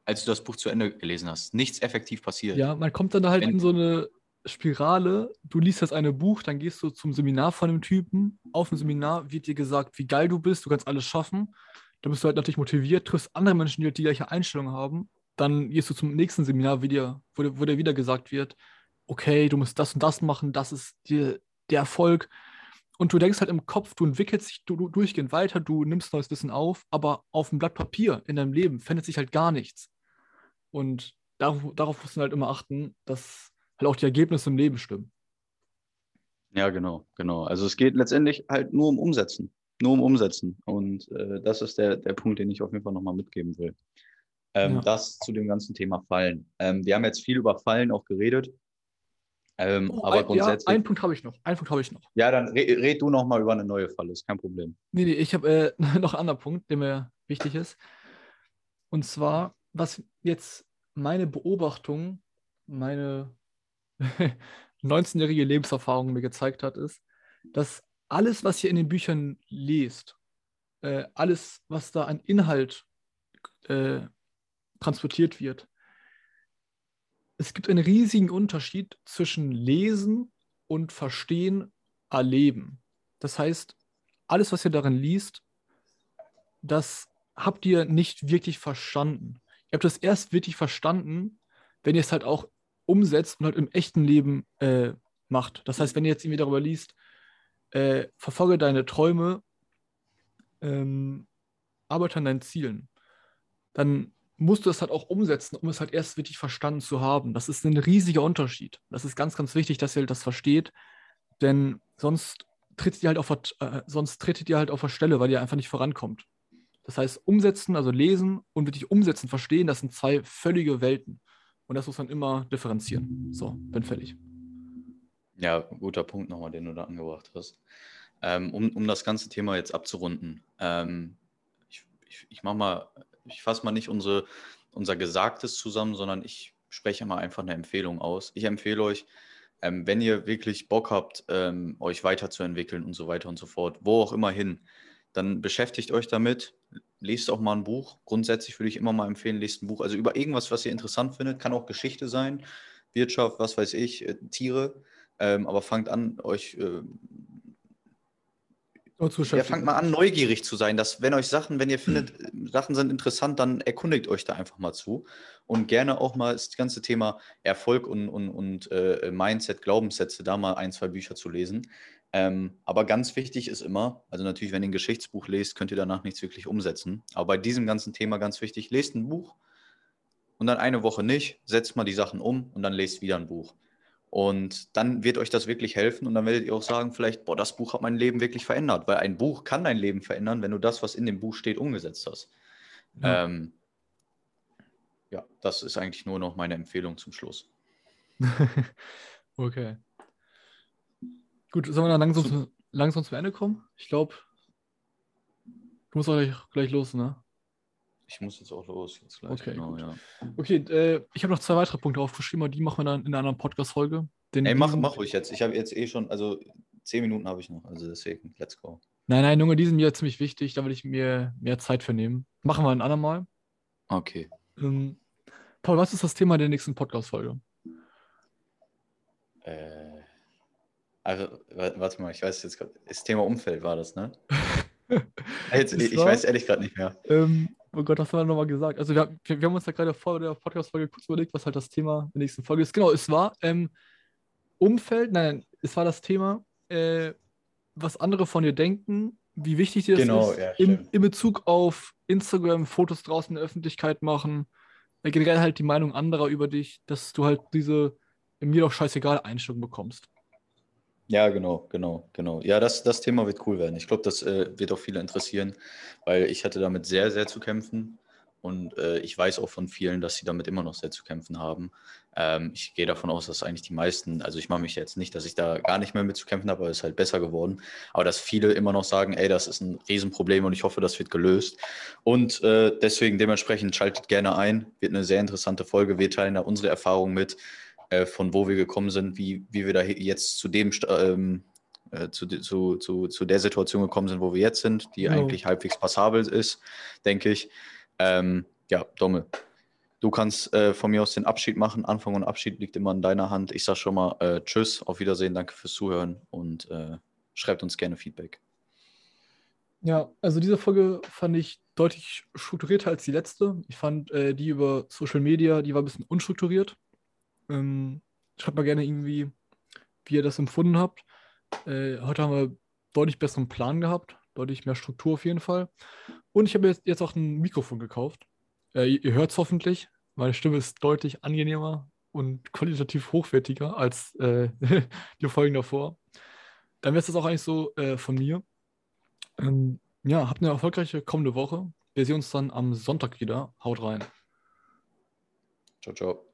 als du das Buch zu Ende gelesen hast. Nichts effektiv passiert. Ja, man kommt dann halt Wenn, in so eine Spirale. Du liest das eine Buch, dann gehst du zum Seminar von einem Typen. Auf dem Seminar wird dir gesagt, wie geil du bist, du kannst alles schaffen. Da bist du halt natürlich motiviert, triffst andere Menschen, die halt die gleiche Einstellung haben. Dann gehst du zum nächsten Seminar, wo dir, wo dir wieder gesagt wird, okay, du musst das und das machen, das ist dir der Erfolg. Und du denkst halt im Kopf, du entwickelst dich du, du durchgehend weiter, du nimmst neues Wissen auf, aber auf dem Blatt Papier in deinem Leben findet sich halt gar nichts. Und darauf, darauf musst du halt immer achten, dass halt auch die Ergebnisse im Leben stimmen. Ja, genau, genau. Also es geht letztendlich halt nur um Umsetzen. Nur um Umsetzen. Und äh, das ist der, der Punkt, den ich auf jeden Fall nochmal mitgeben will. Ähm, ja. Das zu dem ganzen Thema Fallen. Ähm, wir haben jetzt viel über Fallen auch geredet. Ähm, oh, aber ein, grundsätzlich. Ja, einen Punkt habe ich noch. Einen Punkt habe ich noch. Ja, dann red, red du nochmal über eine neue Falle, ist kein Problem. Nee, nee, ich habe äh, noch einen anderen Punkt, der mir wichtig ist. Und zwar, was jetzt meine Beobachtung, meine 19-jährige Lebenserfahrung mir gezeigt hat, ist, dass alles, was ihr in den Büchern lest, äh, alles, was da an Inhalt äh, transportiert wird, es gibt einen riesigen Unterschied zwischen Lesen und Verstehen, Erleben. Das heißt, alles, was ihr darin liest, das habt ihr nicht wirklich verstanden. Ihr habt das erst wirklich verstanden, wenn ihr es halt auch umsetzt und halt im echten Leben äh, macht. Das heißt, wenn ihr jetzt irgendwie darüber liest, äh, verfolge deine Träume, ähm, arbeite an deinen Zielen, dann musst du es halt auch umsetzen, um es halt erst wirklich verstanden zu haben. Das ist ein riesiger Unterschied. Das ist ganz, ganz wichtig, dass ihr das versteht, denn sonst tritt ihr halt auf, äh, sonst tretet ihr halt auf der Stelle, weil ihr einfach nicht vorankommt. Das heißt, umsetzen, also lesen und wirklich umsetzen, verstehen, das sind zwei völlige Welten. Und das muss man immer differenzieren. So, bin fertig. Ja, guter Punkt nochmal, den du da angebracht hast. Ähm, um, um das ganze Thema jetzt abzurunden. Ähm, ich, ich, ich mache mal ich fasse mal nicht unsere, unser Gesagtes zusammen, sondern ich spreche mal einfach eine Empfehlung aus. Ich empfehle euch, ähm, wenn ihr wirklich Bock habt, ähm, euch weiterzuentwickeln und so weiter und so fort, wo auch immer hin, dann beschäftigt euch damit, lest auch mal ein Buch. Grundsätzlich würde ich immer mal empfehlen, lest ein Buch. Also über irgendwas, was ihr interessant findet, kann auch Geschichte sein, Wirtschaft, was weiß ich, äh, Tiere. Ähm, aber fangt an, euch äh, ja, fangt mal an, neugierig zu sein, dass wenn euch Sachen, wenn ihr findet, Sachen sind interessant, dann erkundigt euch da einfach mal zu. Und gerne auch mal das ganze Thema Erfolg und, und, und äh, Mindset, Glaubenssätze, da mal ein, zwei Bücher zu lesen. Ähm, aber ganz wichtig ist immer, also natürlich, wenn ihr ein Geschichtsbuch lest, könnt ihr danach nichts wirklich umsetzen. Aber bei diesem ganzen Thema ganz wichtig, lest ein Buch und dann eine Woche nicht, setzt mal die Sachen um und dann lest wieder ein Buch. Und dann wird euch das wirklich helfen und dann werdet ihr auch sagen, vielleicht, boah, das Buch hat mein Leben wirklich verändert, weil ein Buch kann dein Leben verändern, wenn du das, was in dem Buch steht, umgesetzt hast. Ja, ähm, ja das ist eigentlich nur noch meine Empfehlung zum Schluss. okay. Gut, sollen wir dann langsam, zu, langsam zum Ende kommen? Ich glaube, du musst auch gleich, gleich los, ne? Ich muss jetzt auch los. Jetzt gleich, okay, genau, ja. okay äh, ich habe noch zwei weitere Punkte aufgeschrieben, aber die machen wir dann in einer anderen Podcast-Folge. Ey, mach, mach ruhig jetzt. Ich habe jetzt eh schon, also zehn Minuten habe ich noch, also deswegen, let's go. Nein, nein, Junge, die sind mir ziemlich wichtig, da will ich mir mehr Zeit für nehmen. Machen wir ein andermal. Okay. Ähm, Paul, was ist das Thema der nächsten Podcast-Folge? Äh, also, warte mal, ich weiß jetzt gerade, das Thema Umfeld war das, ne? jetzt, ich war, weiß ehrlich gerade nicht mehr. Ähm, Oh Gott, was haben wir nochmal gesagt? Also wir, wir, wir, haben uns ja gerade vor der Podcast-Folge kurz überlegt, was halt das Thema der nächsten Folge ist. Genau, es war ähm, Umfeld, nein, es war das Thema, äh, was andere von dir denken, wie wichtig dir das genau, ist, ja, in, in, Bezug auf Instagram, Fotos draußen in der Öffentlichkeit machen, äh, generell halt die Meinung anderer über dich, dass du halt diese mir doch scheißegal Einstellung bekommst. Ja, genau, genau, genau. Ja, das, das Thema wird cool werden. Ich glaube, das äh, wird auch viele interessieren, weil ich hatte damit sehr, sehr zu kämpfen. Und äh, ich weiß auch von vielen, dass sie damit immer noch sehr zu kämpfen haben. Ähm, ich gehe davon aus, dass eigentlich die meisten, also ich mache mich jetzt nicht, dass ich da gar nicht mehr mit zu kämpfen habe, aber es ist halt besser geworden. Aber dass viele immer noch sagen, ey, das ist ein Riesenproblem und ich hoffe, das wird gelöst. Und äh, deswegen dementsprechend schaltet gerne ein. Wird eine sehr interessante Folge. Wir teilen da unsere Erfahrungen mit, äh, von wo wir gekommen sind, wie, wie wir da jetzt zu dem ähm, äh, zu, zu, zu, zu der Situation gekommen sind, wo wir jetzt sind, die ja. eigentlich halbwegs passabel ist, denke ich. Ähm, ja, Domme, du kannst äh, von mir aus den Abschied machen. Anfang und Abschied liegt immer in deiner Hand. Ich sage schon mal äh, Tschüss, auf Wiedersehen, danke fürs Zuhören und äh, schreibt uns gerne Feedback. Ja, also diese Folge fand ich deutlich strukturierter als die letzte. Ich fand äh, die über Social Media, die war ein bisschen unstrukturiert. Ähm, schreibt mal gerne irgendwie, wie ihr das empfunden habt. Äh, heute haben wir deutlich besseren Plan gehabt, deutlich mehr Struktur auf jeden Fall. Und ich habe jetzt, jetzt auch ein Mikrofon gekauft. Äh, ihr hört es hoffentlich. Meine Stimme ist deutlich angenehmer und qualitativ hochwertiger als äh, die Folgen davor. Dann wäre es das auch eigentlich so äh, von mir. Ähm, ja, habt eine erfolgreiche kommende Woche. Wir sehen uns dann am Sonntag wieder. Haut rein. Ciao, ciao.